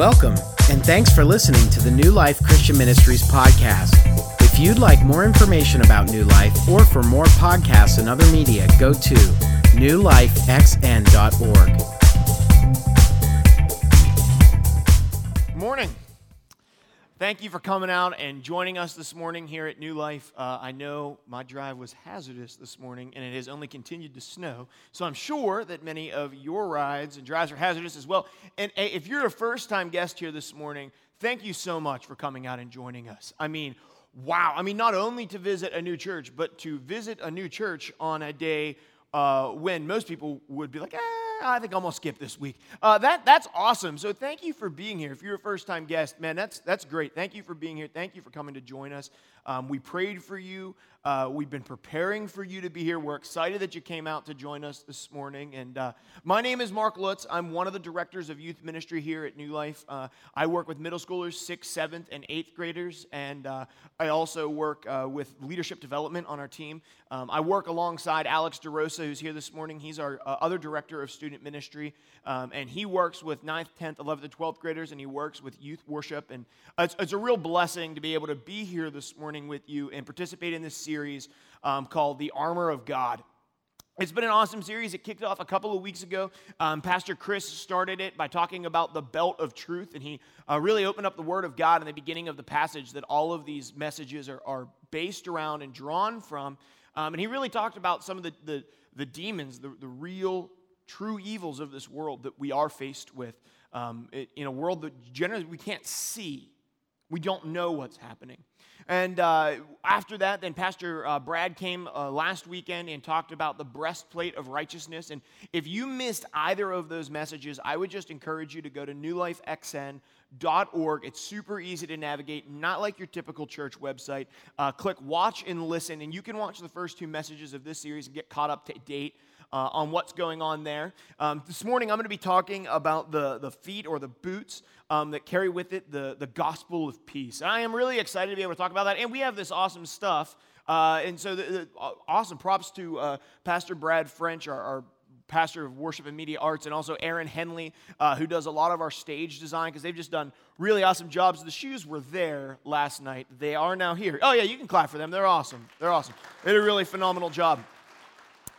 Welcome, and thanks for listening to the New Life Christian Ministries podcast. If you'd like more information about New Life or for more podcasts and other media, go to newlifexn.org. Thank you for coming out and joining us this morning here at New Life. Uh, I know my drive was hazardous this morning and it has only continued to snow. So I'm sure that many of your rides and drives are hazardous as well. And if you're a first time guest here this morning, thank you so much for coming out and joining us. I mean, wow. I mean, not only to visit a new church, but to visit a new church on a day uh, when most people would be like, eh, I think I'm gonna skip this week. Uh, that that's awesome. So thank you for being here. If you're a first time guest, man, that's that's great. Thank you for being here. Thank you for coming to join us. Um, we prayed for you. Uh, we've been preparing for you to be here. We're excited that you came out to join us this morning. And uh, my name is Mark Lutz. I'm one of the directors of youth ministry here at New Life. Uh, I work with middle schoolers, sixth, seventh, and eighth graders. And uh, I also work uh, with leadership development on our team. Um, I work alongside Alex DeRosa, who's here this morning. He's our uh, other director of student ministry. Um, and he works with 9th, 10th, 11th, and 12th graders, and he works with youth worship. And it's, it's a real blessing to be able to be here this morning with you and participate in this series um, called The Armor of God. It's been an awesome series. It kicked off a couple of weeks ago. Um, Pastor Chris started it by talking about the belt of truth, and he uh, really opened up the Word of God in the beginning of the passage that all of these messages are, are based around and drawn from. Um, and he really talked about some of the, the, the demons, the, the real, true evils of this world that we are faced with um, in a world that generally we can't see. We don't know what's happening. And uh, after that, then Pastor uh, Brad came uh, last weekend and talked about the breastplate of righteousness. And if you missed either of those messages, I would just encourage you to go to newlifexn.org. It's super easy to navigate, not like your typical church website. Uh, click watch and listen, and you can watch the first two messages of this series and get caught up to date uh, on what's going on there. Um, this morning, I'm going to be talking about the, the feet or the boots um, that carry with it the, the gospel of peace. And I am really excited to be able to talk about that. And we have this awesome stuff. Uh, and so, the, the, awesome props to uh, Pastor Brad French, our, our pastor of worship and media arts, and also Aaron Henley, uh, who does a lot of our stage design because they've just done really awesome jobs. The shoes were there last night. They are now here. Oh, yeah, you can clap for them. They're awesome. They're awesome. They did a really phenomenal job.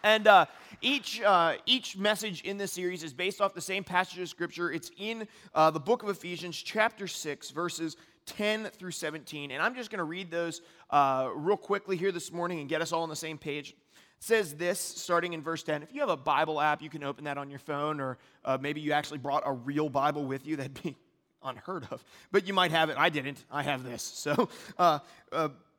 And uh, each, uh, each message in this series is based off the same passage of Scripture. It's in uh, the book of Ephesians, chapter 6, verses 10 through 17. And I'm just going to read those uh, real quickly here this morning and get us all on the same page. It says this, starting in verse 10. If you have a Bible app, you can open that on your phone, or uh, maybe you actually brought a real Bible with you. That'd be unheard of. But you might have it. I didn't. I have this. So uh,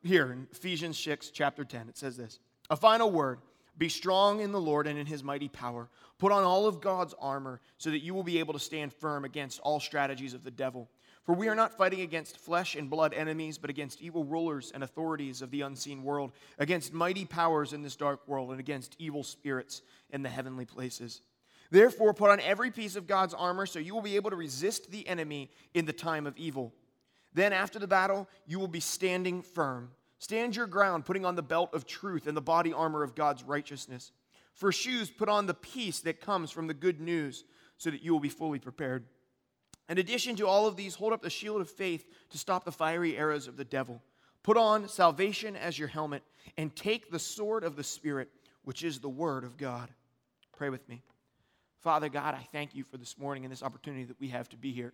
here in Ephesians 6, chapter 10, it says this A final word. Be strong in the Lord and in his mighty power. Put on all of God's armor so that you will be able to stand firm against all strategies of the devil. For we are not fighting against flesh and blood enemies, but against evil rulers and authorities of the unseen world, against mighty powers in this dark world, and against evil spirits in the heavenly places. Therefore, put on every piece of God's armor so you will be able to resist the enemy in the time of evil. Then, after the battle, you will be standing firm. Stand your ground, putting on the belt of truth and the body armor of God's righteousness. For shoes, put on the peace that comes from the good news, so that you will be fully prepared. In addition to all of these, hold up the shield of faith to stop the fiery arrows of the devil. Put on salvation as your helmet, and take the sword of the Spirit, which is the word of God. Pray with me. Father God, I thank you for this morning and this opportunity that we have to be here.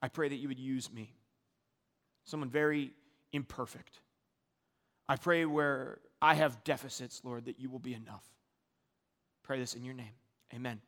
I pray that you would use me, someone very imperfect I pray where I have deficits, Lord, that you will be enough. Pray this in your name. Amen.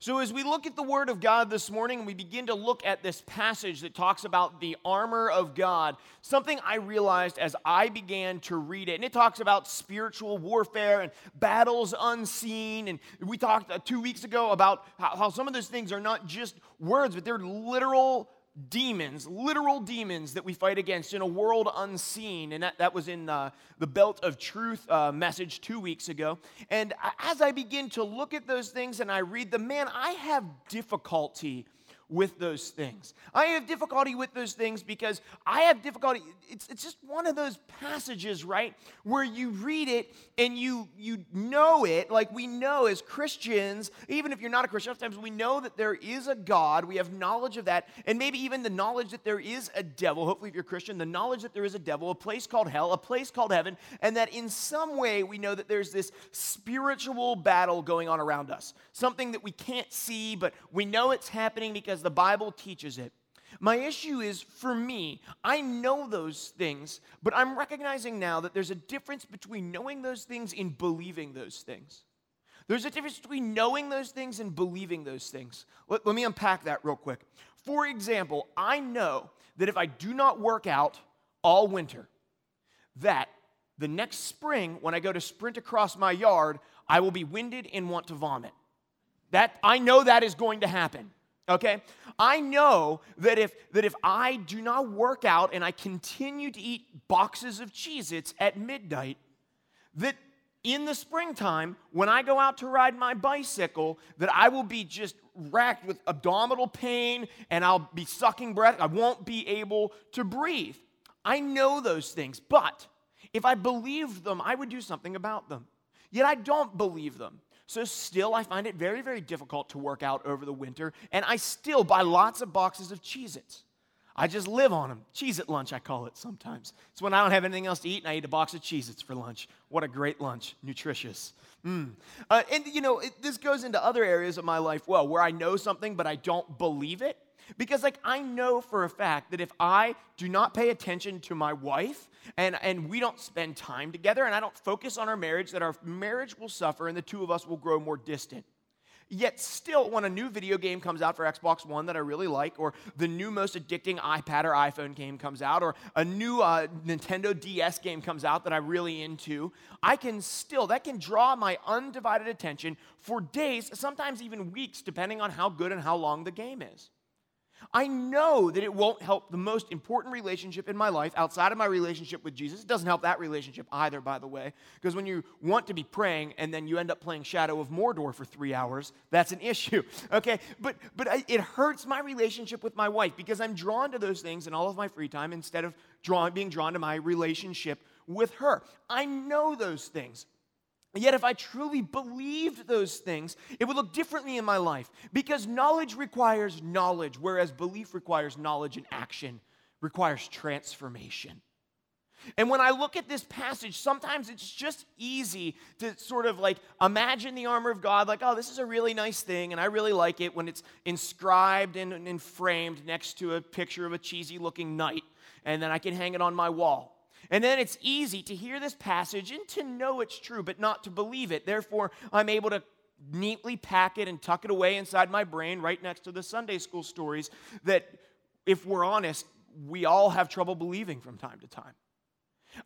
So, as we look at the Word of God this morning, we begin to look at this passage that talks about the armor of God. Something I realized as I began to read it, and it talks about spiritual warfare and battles unseen. And we talked uh, two weeks ago about how, how some of those things are not just words, but they're literal demons, literal demons that we fight against in a world unseen. And that, that was in uh, the Belt of Truth uh, message two weeks ago. And as I begin to look at those things and I read them, man, I have difficulty with those things. I have difficulty with those things because I have difficulty. It's, it's just one of those passages, right, where you read it and you you know it. Like we know as Christians, even if you're not a Christian, sometimes we know that there is a God. We have knowledge of that, and maybe even the knowledge that there is a devil. Hopefully, if you're Christian, the knowledge that there is a devil, a place called hell, a place called heaven, and that in some way we know that there's this spiritual battle going on around us. Something that we can't see, but we know it's happening because because the Bible teaches it. My issue is for me, I know those things, but I'm recognizing now that there's a difference between knowing those things and believing those things. There's a difference between knowing those things and believing those things. Let, let me unpack that real quick. For example, I know that if I do not work out all winter, that the next spring, when I go to sprint across my yard, I will be winded and want to vomit. That I know that is going to happen. Okay? I know that if that if I do not work out and I continue to eat boxes of Cheez-Its at midnight, that in the springtime, when I go out to ride my bicycle, that I will be just racked with abdominal pain and I'll be sucking breath. I won't be able to breathe. I know those things, but if I believed them, I would do something about them. Yet I don't believe them. So, still, I find it very, very difficult to work out over the winter, and I still buy lots of boxes of Cheez Its. I just live on them. Cheez It lunch, I call it sometimes. It's when I don't have anything else to eat and I eat a box of Cheez Its for lunch. What a great lunch, nutritious. Mm. Uh, and, you know, it, this goes into other areas of my life, well, where I know something but I don't believe it. Because, like, I know for a fact that if I do not pay attention to my wife and, and we don't spend time together and I don't focus on our marriage, that our marriage will suffer and the two of us will grow more distant. Yet, still, when a new video game comes out for Xbox One that I really like, or the new most addicting iPad or iPhone game comes out, or a new uh, Nintendo DS game comes out that I'm really into, I can still, that can draw my undivided attention for days, sometimes even weeks, depending on how good and how long the game is. I know that it won't help the most important relationship in my life outside of my relationship with Jesus. It doesn't help that relationship either, by the way, because when you want to be praying and then you end up playing Shadow of Mordor for three hours, that's an issue, okay? But, but I, it hurts my relationship with my wife because I'm drawn to those things in all of my free time instead of drawn, being drawn to my relationship with her. I know those things. Yet, if I truly believed those things, it would look differently in my life because knowledge requires knowledge, whereas belief requires knowledge and action, requires transformation. And when I look at this passage, sometimes it's just easy to sort of like imagine the armor of God, like, oh, this is a really nice thing, and I really like it when it's inscribed and, and framed next to a picture of a cheesy looking knight, and then I can hang it on my wall. And then it's easy to hear this passage and to know it's true, but not to believe it. Therefore, I'm able to neatly pack it and tuck it away inside my brain right next to the Sunday school stories that, if we're honest, we all have trouble believing from time to time.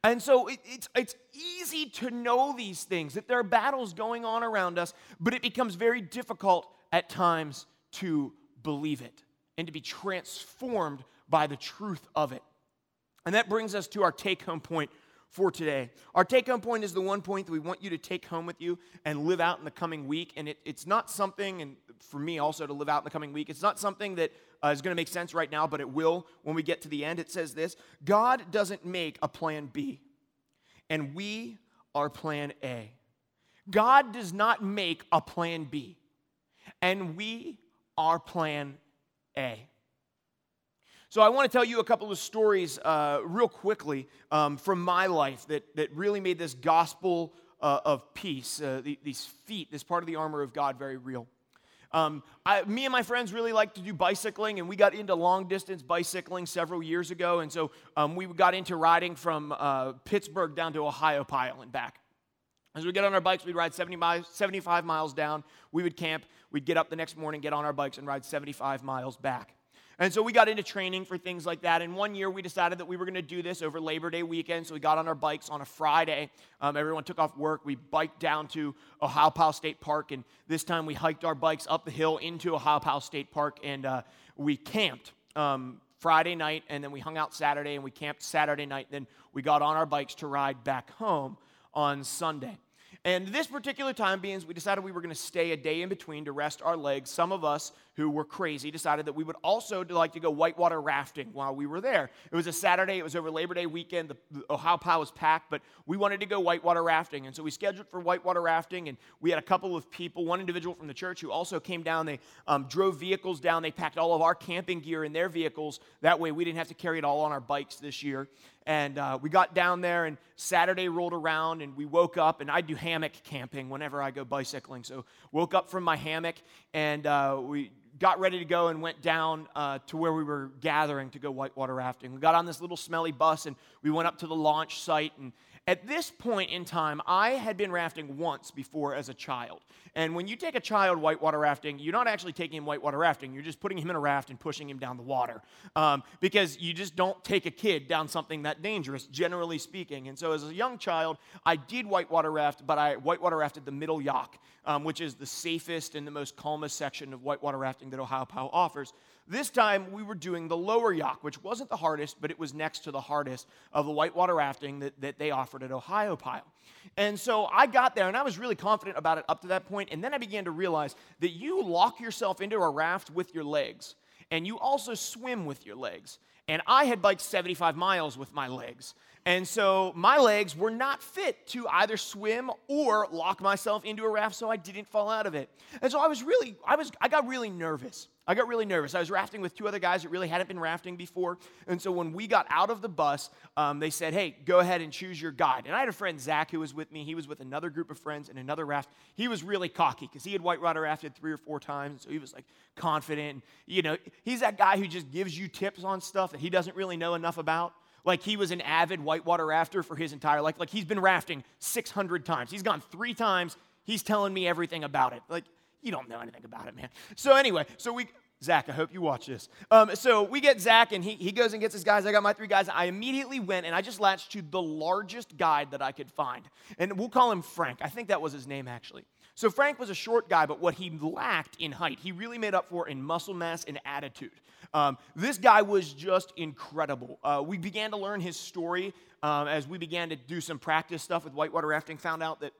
And so it, it's, it's easy to know these things, that there are battles going on around us, but it becomes very difficult at times to believe it and to be transformed by the truth of it. And that brings us to our take home point for today. Our take home point is the one point that we want you to take home with you and live out in the coming week. And it, it's not something, and for me also to live out in the coming week, it's not something that uh, is going to make sense right now, but it will when we get to the end. It says this God doesn't make a plan B, and we are plan A. God does not make a plan B, and we are plan A. So I want to tell you a couple of stories uh, real quickly um, from my life that, that really made this gospel uh, of peace, uh, the, these feet, this part of the armor of God, very real. Um, I, me and my friends really like to do bicycling, and we got into long distance bicycling several years ago. And so um, we got into riding from uh, Pittsburgh down to Ohiopyle and back. As we get on our bikes, we'd ride 70 miles, 75 miles down. We would camp. We'd get up the next morning, get on our bikes, and ride 75 miles back. And so we got into training for things like that. And one year we decided that we were going to do this over Labor Day weekend. So we got on our bikes on a Friday. Um, everyone took off work. We biked down to Ohiopyle State Park. And this time we hiked our bikes up the hill into Ohiopyle State Park and uh, we camped. Um, Friday night, and then we hung out Saturday, and we camped Saturday night. Then we got on our bikes to ride back home on Sunday. And this particular time being, we decided we were going to stay a day in between to rest our legs. Some of us who were crazy decided that we would also like to go whitewater rafting while we were there. It was a Saturday, it was over Labor Day weekend. The, the Ohiopyle was packed, but we wanted to go whitewater rafting. And so we scheduled for whitewater rafting, and we had a couple of people, one individual from the church who also came down. They um, drove vehicles down, they packed all of our camping gear in their vehicles. That way we didn't have to carry it all on our bikes this year. And uh, we got down there, and Saturday rolled around, and we woke up. And I do hammock camping whenever I go bicycling. So woke up from my hammock, and uh, we got ready to go and went down uh, to where we were gathering to go whitewater rafting. We got on this little smelly bus, and we went up to the launch site. And at this point in time, I had been rafting once before as a child. And when you take a child whitewater rafting, you're not actually taking him whitewater rafting. You're just putting him in a raft and pushing him down the water. Um, because you just don't take a kid down something that dangerous, generally speaking. And so as a young child, I did whitewater raft, but I whitewater rafted the middle Yough, um, which is the safest and the most calmest section of whitewater rafting that Ohiopyle offers. This time we were doing the lower Yough, which wasn't the hardest, but it was next to the hardest of the whitewater rafting that, that they offered at Ohiopyle. And so I got there and I was really confident about it up to that point, And then I began to realize that you lock yourself into a raft with your legs and you also swim with your legs. And I had biked 75 miles with my legs. And so my legs were not fit to either swim or lock myself into a raft so I didn't fall out of it. And so I was really, I was, I got really nervous. I got really nervous. I was rafting with two other guys that really hadn't been rafting before. And so when we got out of the bus, um, they said, hey, go ahead and choose your guide. And I had a friend, Zach, who was with me. He was with another group of friends in another raft. He was really cocky because he had whitewater rafted three or four times. So he was like confident. And, You know, he's that guy who just gives you tips on stuff that he doesn't really know enough about like he was an avid whitewater rafter for his entire life. Like he's been rafting 600 times. He's gone three times. He's telling me everything about it. Like, you don't know anything about it, man. So anyway, so we, Zach, I hope you watch this. Um, so we get Zach, and he, he goes and gets his guys. I got my three guys. I immediately went and I just latched to the largest guide that I could find. And we'll call him Frank. I think that was his name, actually. So Frank was a short guy, but what he lacked in height, he really made up for in muscle mass and attitude. Um, this guy was just incredible. Uh, we began to learn his story um, as we began to do some practice stuff with whitewater rafting. Found out that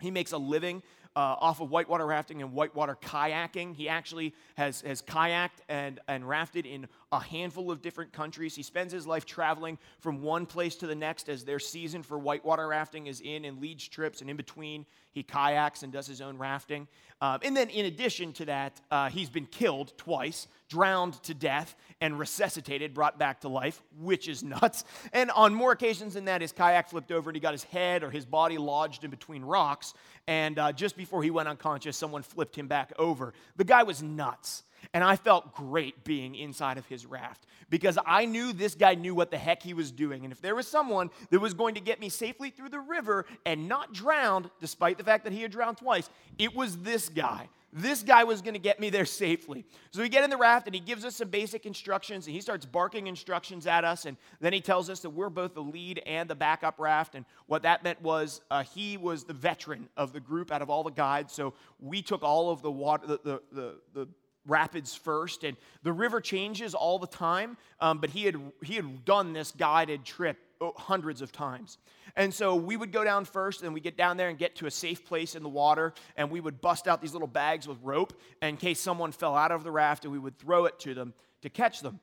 he makes a living uh, off of whitewater rafting and whitewater kayaking. He actually has, has kayaked and, and rafted in a handful of different countries. He spends his life traveling from one place to the next as their season for whitewater rafting is in and leads trips, and in between, he kayaks and does his own rafting. Um, and then, in addition to that, uh, he's been killed twice, drowned to death, and resuscitated, brought back to life, which is nuts. And on more occasions than that, his kayak flipped over and he got his head or his body lodged in between rocks. And uh, just before he went unconscious, someone flipped him back over. The guy was nuts. And I felt great being inside of his raft because I knew this guy knew what the heck he was doing. And if there was someone that was going to get me safely through the river and not drowned, despite the fact that he had drowned twice, it was this guy. This guy was going to get me there safely. So we get in the raft and he gives us some basic instructions and he starts barking instructions at us. And then he tells us that we're both the lead and the backup raft. And what that meant was uh, he was the veteran of the group out of all the guides. So we took all of the water, the, the, the, the rapids first, and the river changes all the time. Um, but he had he had done this guided trip oh, hundreds of times, and so we would go down first, and we get down there and get to a safe place in the water, and we would bust out these little bags with rope in case someone fell out of the raft, and we would throw it to them to catch them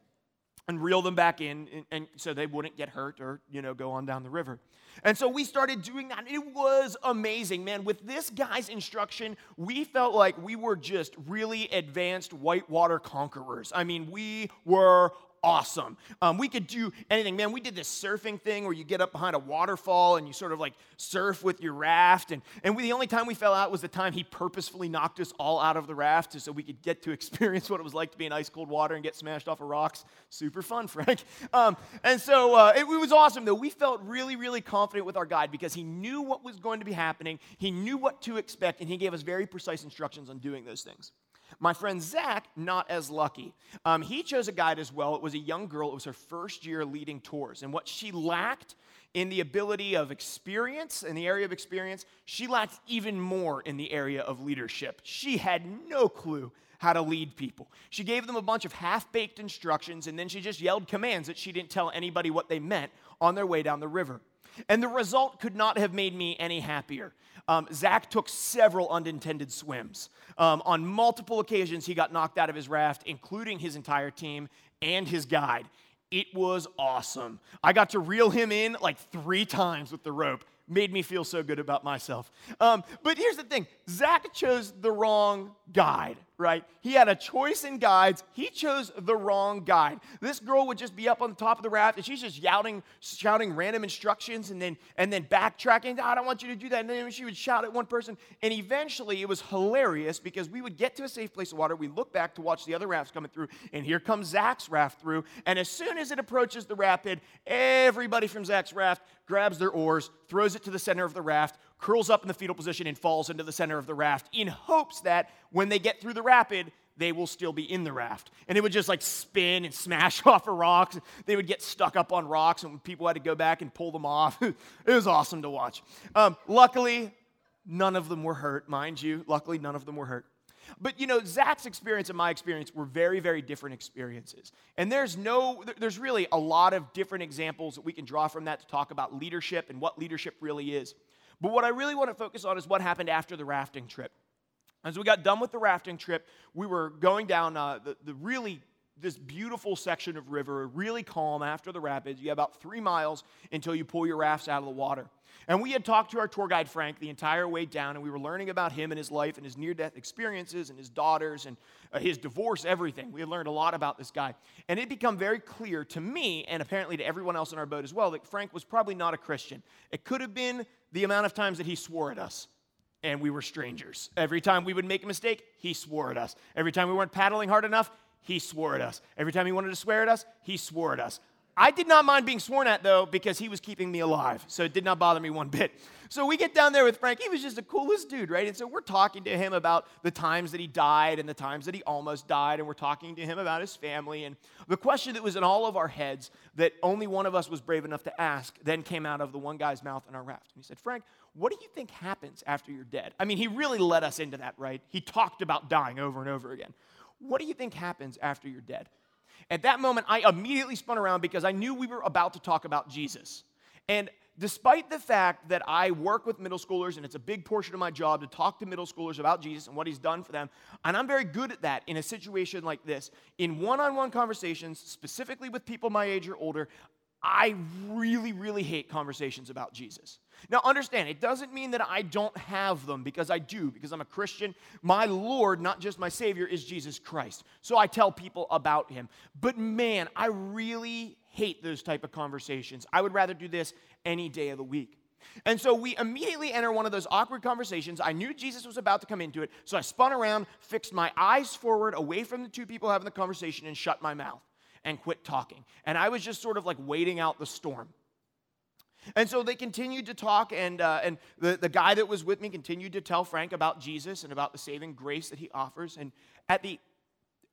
and reel them back in and, and, so they wouldn't get hurt or you know go on down the river. And so we started doing that it was amazing man. With this guy's instruction we felt like we were just really advanced whitewater conquerors. I mean we were awesome. Um, we could do anything. Man, we did this surfing thing where you get up behind a waterfall and you sort of like surf with your raft. And, and we, the only time we fell out was the time he purposefully knocked us all out of the raft so we could get to experience what it was like to be in ice cold water and get smashed off of rocks. Super fun, Frank. Um, and so uh, it, it was awesome, though. We felt really, really confident with our guide because he knew what was going to be happening, he knew what to expect, and he gave us very precise instructions on doing those things. My friend Zach, not as lucky. Um, he chose a guide as well. It was a young girl. It was her first year leading tours. And what she lacked in the ability of experience, in the area of experience, she lacked even more in the area of leadership. She had no clue how to lead people. She gave them a bunch of half baked instructions and then she just yelled commands that she didn't tell anybody what they meant on their way down the river. And the result could not have made me any happier. Um, Zach took several unintended swims. Um, on multiple occasions, he got knocked out of his raft, including his entire team and his guide. It was awesome. I got to reel him in like three times with the rope made me feel so good about myself. Um, but here's the thing Zach chose the wrong guide, right? He had a choice in guides. He chose the wrong guide. This girl would just be up on the top of the raft and she's just shouting, shouting random instructions and then, and then backtracking. I don't want you to do that. And then she would shout at one person. And eventually it was hilarious because we would get to a safe place of water. We look back to watch the other rafts coming through. And here comes Zach's raft through. And as soon as it approaches the rapid, everybody from Zach's raft grabs their oars, throws it to the center of the raft, curls up in the fetal position, and falls into the center of the raft in hopes that when they get through the rapid, they will still be in the raft. And it would just like spin and smash off of rocks. They would get stuck up on rocks, and people had to go back and pull them off. it was awesome to watch. Um, luckily, none of them were hurt, mind you. Luckily, none of them were hurt. But you know, Zach's experience and my experience were very, very different experiences. And there's no, there's really a lot of different examples that we can draw from that to talk about leadership and what leadership really is. But what I really want to focus on is what happened after the rafting trip. As we got done with the rafting trip, we were going down uh, the, the really this beautiful section of river, really calm after the rapids. You have about three miles until you pull your rafts out of the water. And we had talked to our tour guide, Frank, the entire way down, and we were learning about him and his life and his near death experiences and his daughters and uh, his divorce, everything. We had learned a lot about this guy. And it became very clear to me, and apparently to everyone else in our boat as well, that Frank was probably not a Christian. It could have been the amount of times that he swore at us. And we were strangers. Every time we would make a mistake, he swore at us. Every time we weren't paddling hard enough, he swore at us. Every time he wanted to swear at us, he swore at us. I did not mind being sworn at though because he was keeping me alive. So it did not bother me one bit. So we get down there with Frank. He was just the coolest dude, right? And so we're talking to him about the times that he died and the times that he almost died. And we're talking to him about his family. And the question that was in all of our heads that only one of us was brave enough to ask then came out of the one guy's mouth in our raft. And he said, Frank, what do you think happens after you're dead? I mean, he really led us into that, right? He talked about dying over and over again. What do you think happens after you're dead? At that moment, I immediately spun around because I knew we were about to talk about Jesus. And despite the fact that I work with middle schoolers and it's a big portion of my job to talk to middle schoolers about Jesus and what he's done for them, and I'm very good at that in a situation like this, in one on one conversations, specifically with people my age or older, I really, really hate conversations about Jesus. Now, understand, it doesn't mean that I don't have them because I do, because I'm a Christian. My Lord, not just my Savior, is Jesus Christ. So I tell people about him. But man, I really hate those type of conversations. I would rather do this any day of the week. And so we immediately enter one of those awkward conversations. I knew Jesus was about to come into it, so I spun around, fixed my eyes forward away from the two people having the conversation, and shut my mouth and quit talking. And I was just sort of like waiting out the storm. And so they continued to talk, and, uh, and the, the guy that was with me continued to tell Frank about Jesus and about the saving grace that he offers. And at the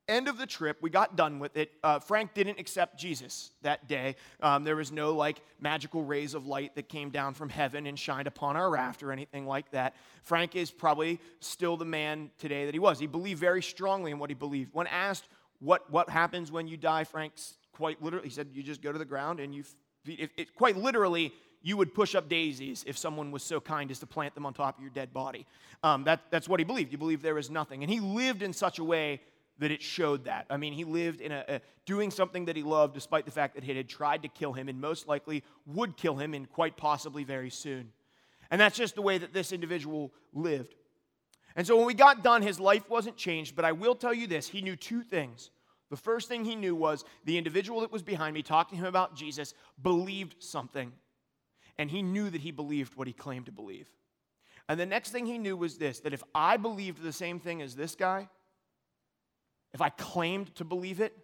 end of the trip, we got done with it. Uh, Frank didn't accept Jesus that day. Um, there was no like magical rays of light that came down from heaven and shined upon our raft or anything like that. Frank is probably still the man today that he was. He believed very strongly in what he believed. When asked what, what happens when you die, Frank's quite literally, he said, you just go to the ground and you, it, it, quite literally, you would push up daisies if someone was so kind as to plant them on top of your dead body. Um, that, that's what he believed. He believed there was nothing. And he lived in such a way that it showed that. I mean, he lived in a, a, doing something that he loved despite the fact that it had tried to kill him and most likely would kill him and quite possibly very soon. And that's just the way that this individual lived. And so when we got done, his life wasn't changed, but I will tell you this he knew two things. The first thing he knew was the individual that was behind me talking to him about Jesus believed something, and he knew that he believed what he claimed to believe. And the next thing he knew was this that if I believed the same thing as this guy, if I claimed to believe it,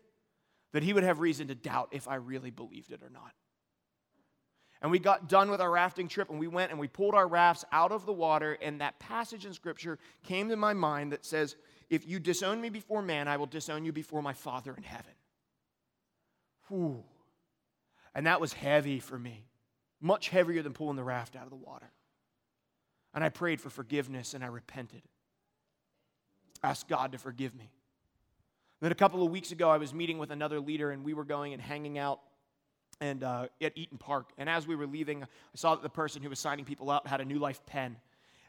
that he would have reason to doubt if I really believed it or not. And we got done with our rafting trip and we went and we pulled our rafts out of the water. And that passage in scripture came to my mind that says, If you disown me before man, I will disown you before my Father in heaven. Whew. And that was heavy for me, much heavier than pulling the raft out of the water. And I prayed for forgiveness and I repented. Asked God to forgive me. Then a couple of weeks ago, I was meeting with another leader and we were going and hanging out and uh, at Eaton Park. And as we were leaving, I saw that the person who was signing people out had a New Life pen.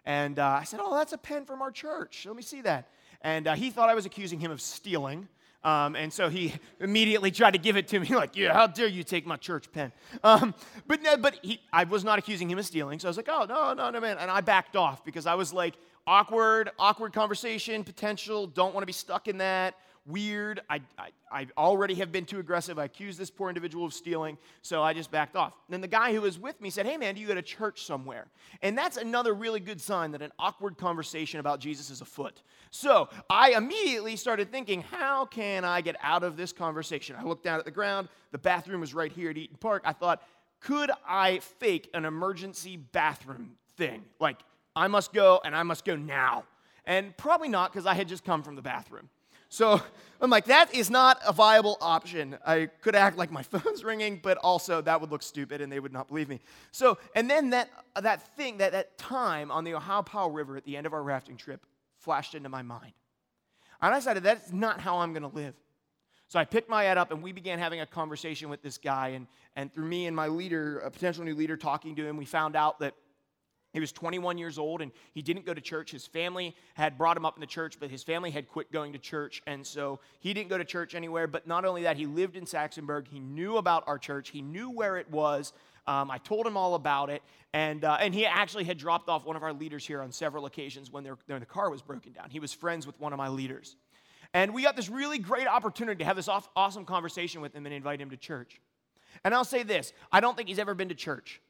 And uh, I said, Oh, that's a pen from our church. Let me see that. And uh, he thought I was accusing him of stealing. Um, and so he immediately tried to give it to me, like, yeah, how dare you take my church pen? Um, but no, but he, I was not accusing him of stealing. So I was like, oh, no, no, no, man. And I backed off because I was like, awkward, awkward conversation, potential, don't want to be stuck in that weird. I, I, I, already have been too aggressive. I accused this poor individual of stealing, so I just backed off. And then the guy who was with me said, Hey, man, do you go to church somewhere? And that's another really good sign that an awkward conversation about Jesus is afoot. So I immediately started thinking, How can I get out of this conversation? I looked down at the ground. The bathroom was right here at Eaton Park. I thought, Could I fake an emergency bathroom thing? Like, I must go and I must go now. And probably not because I had just come from the bathroom. So I'm like, that is not a viable option. I could act like my phone's ringing, but also that would look stupid and they would not believe me. So, and then that, uh, that thing, that, that time on the Ohiopyle River at the end of our rafting trip flashed into my mind. And I decided that's not how I'm going to live. So I picked my head up and we began having a conversation with this guy. And, and through me and my leader, a potential new leader, talking to him, we found out that he was 21 years old and he didn't go to church. His family had brought him up in the church, but his family had quit going to church. And so he didn't go to church anywhere. But not only that, he lived in Saxonburg. He knew about our church, he knew where it was. Um, I told him all about it. And, uh, and he actually had dropped off one of our leaders here on several occasions when, their, when the car was broken down. He was friends with one of my leaders. And we got this really great opportunity to have this awesome conversation with him and invite him to church. And I'll say this I don't think he's ever been to church.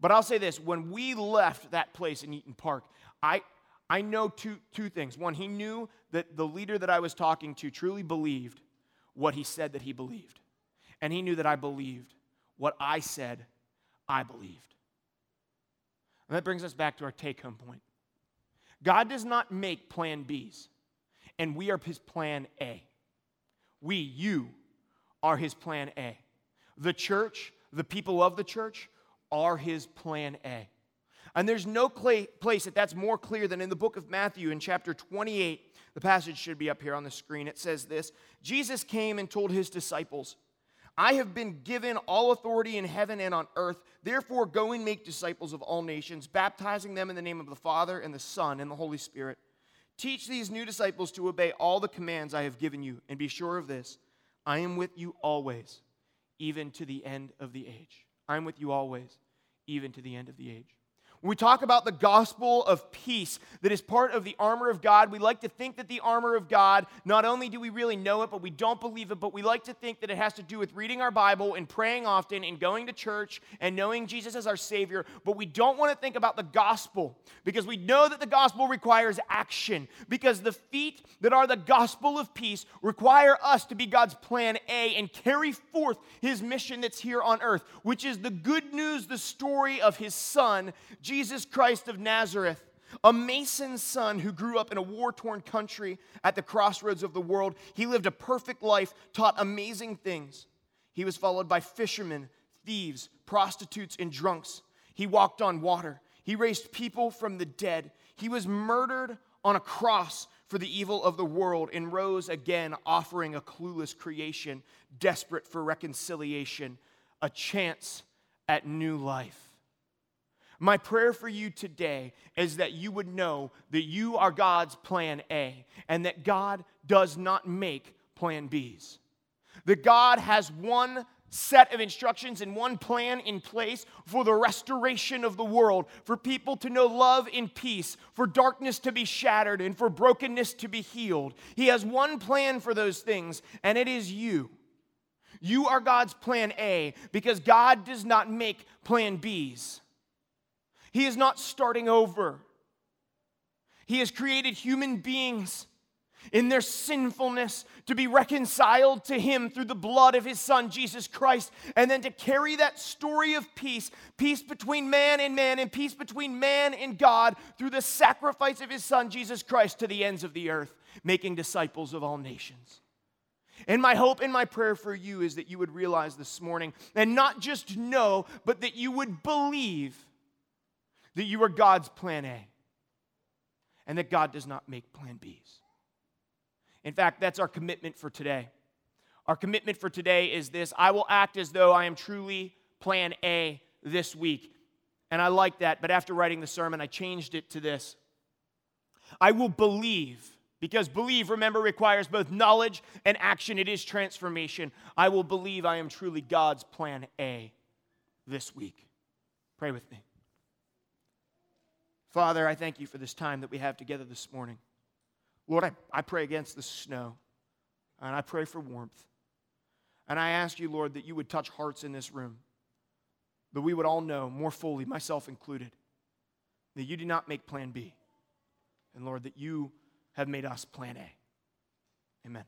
But I'll say this when we left that place in Eaton Park, I, I know two, two things. One, he knew that the leader that I was talking to truly believed what he said that he believed. And he knew that I believed what I said I believed. And that brings us back to our take home point God does not make plan Bs, and we are his plan A. We, you, are his plan A. The church, the people of the church, are his plan A. And there's no place that that's more clear than in the book of Matthew in chapter 28. The passage should be up here on the screen. It says this Jesus came and told his disciples, I have been given all authority in heaven and on earth. Therefore, go and make disciples of all nations, baptizing them in the name of the Father and the Son and the Holy Spirit. Teach these new disciples to obey all the commands I have given you, and be sure of this I am with you always, even to the end of the age. I'm with you always, even to the end of the age. When we talk about the gospel of peace that is part of the armor of God, we like to think that the armor of God, not only do we really know it, but we don't believe it, but we like to think that it has to do with reading our Bible and praying often and going to church and knowing Jesus as our Savior. But we don't want to think about the gospel because we know that the gospel requires action. Because the feet that are the gospel of peace require us to be God's plan A and carry forth His mission that's here on earth, which is the good news, the story of His Son. Christ of Nazareth, a mason's son who grew up in a war torn country at the crossroads of the world. He lived a perfect life, taught amazing things. He was followed by fishermen, thieves, prostitutes, and drunks. He walked on water. He raised people from the dead. He was murdered on a cross for the evil of the world and rose again, offering a clueless creation, desperate for reconciliation, a chance at new life. My prayer for you today is that you would know that you are God's plan A and that God does not make plan Bs. That God has one set of instructions and one plan in place for the restoration of the world, for people to know love in peace, for darkness to be shattered, and for brokenness to be healed. He has one plan for those things, and it is you. You are God's plan A because God does not make plan Bs. He is not starting over. He has created human beings in their sinfulness to be reconciled to Him through the blood of His Son, Jesus Christ, and then to carry that story of peace, peace between man and man, and peace between man and God through the sacrifice of His Son, Jesus Christ, to the ends of the earth, making disciples of all nations. And my hope and my prayer for you is that you would realize this morning, and not just know, but that you would believe that you are God's plan A and that God does not make plan Bs. In fact, that's our commitment for today. Our commitment for today is this I will act as though I am truly plan A this week. And I like that, but after writing the sermon, I changed it to this I will believe, because believe, remember, requires both knowledge and action. It is transformation. I will believe I am truly God's plan A this week. Pray with me. Father, I thank you for this time that we have together this morning. Lord, I, I pray against the snow, and I pray for warmth. And I ask you, Lord, that you would touch hearts in this room, that we would all know more fully, myself included, that you did not make plan B. And Lord, that you have made us plan A. Amen.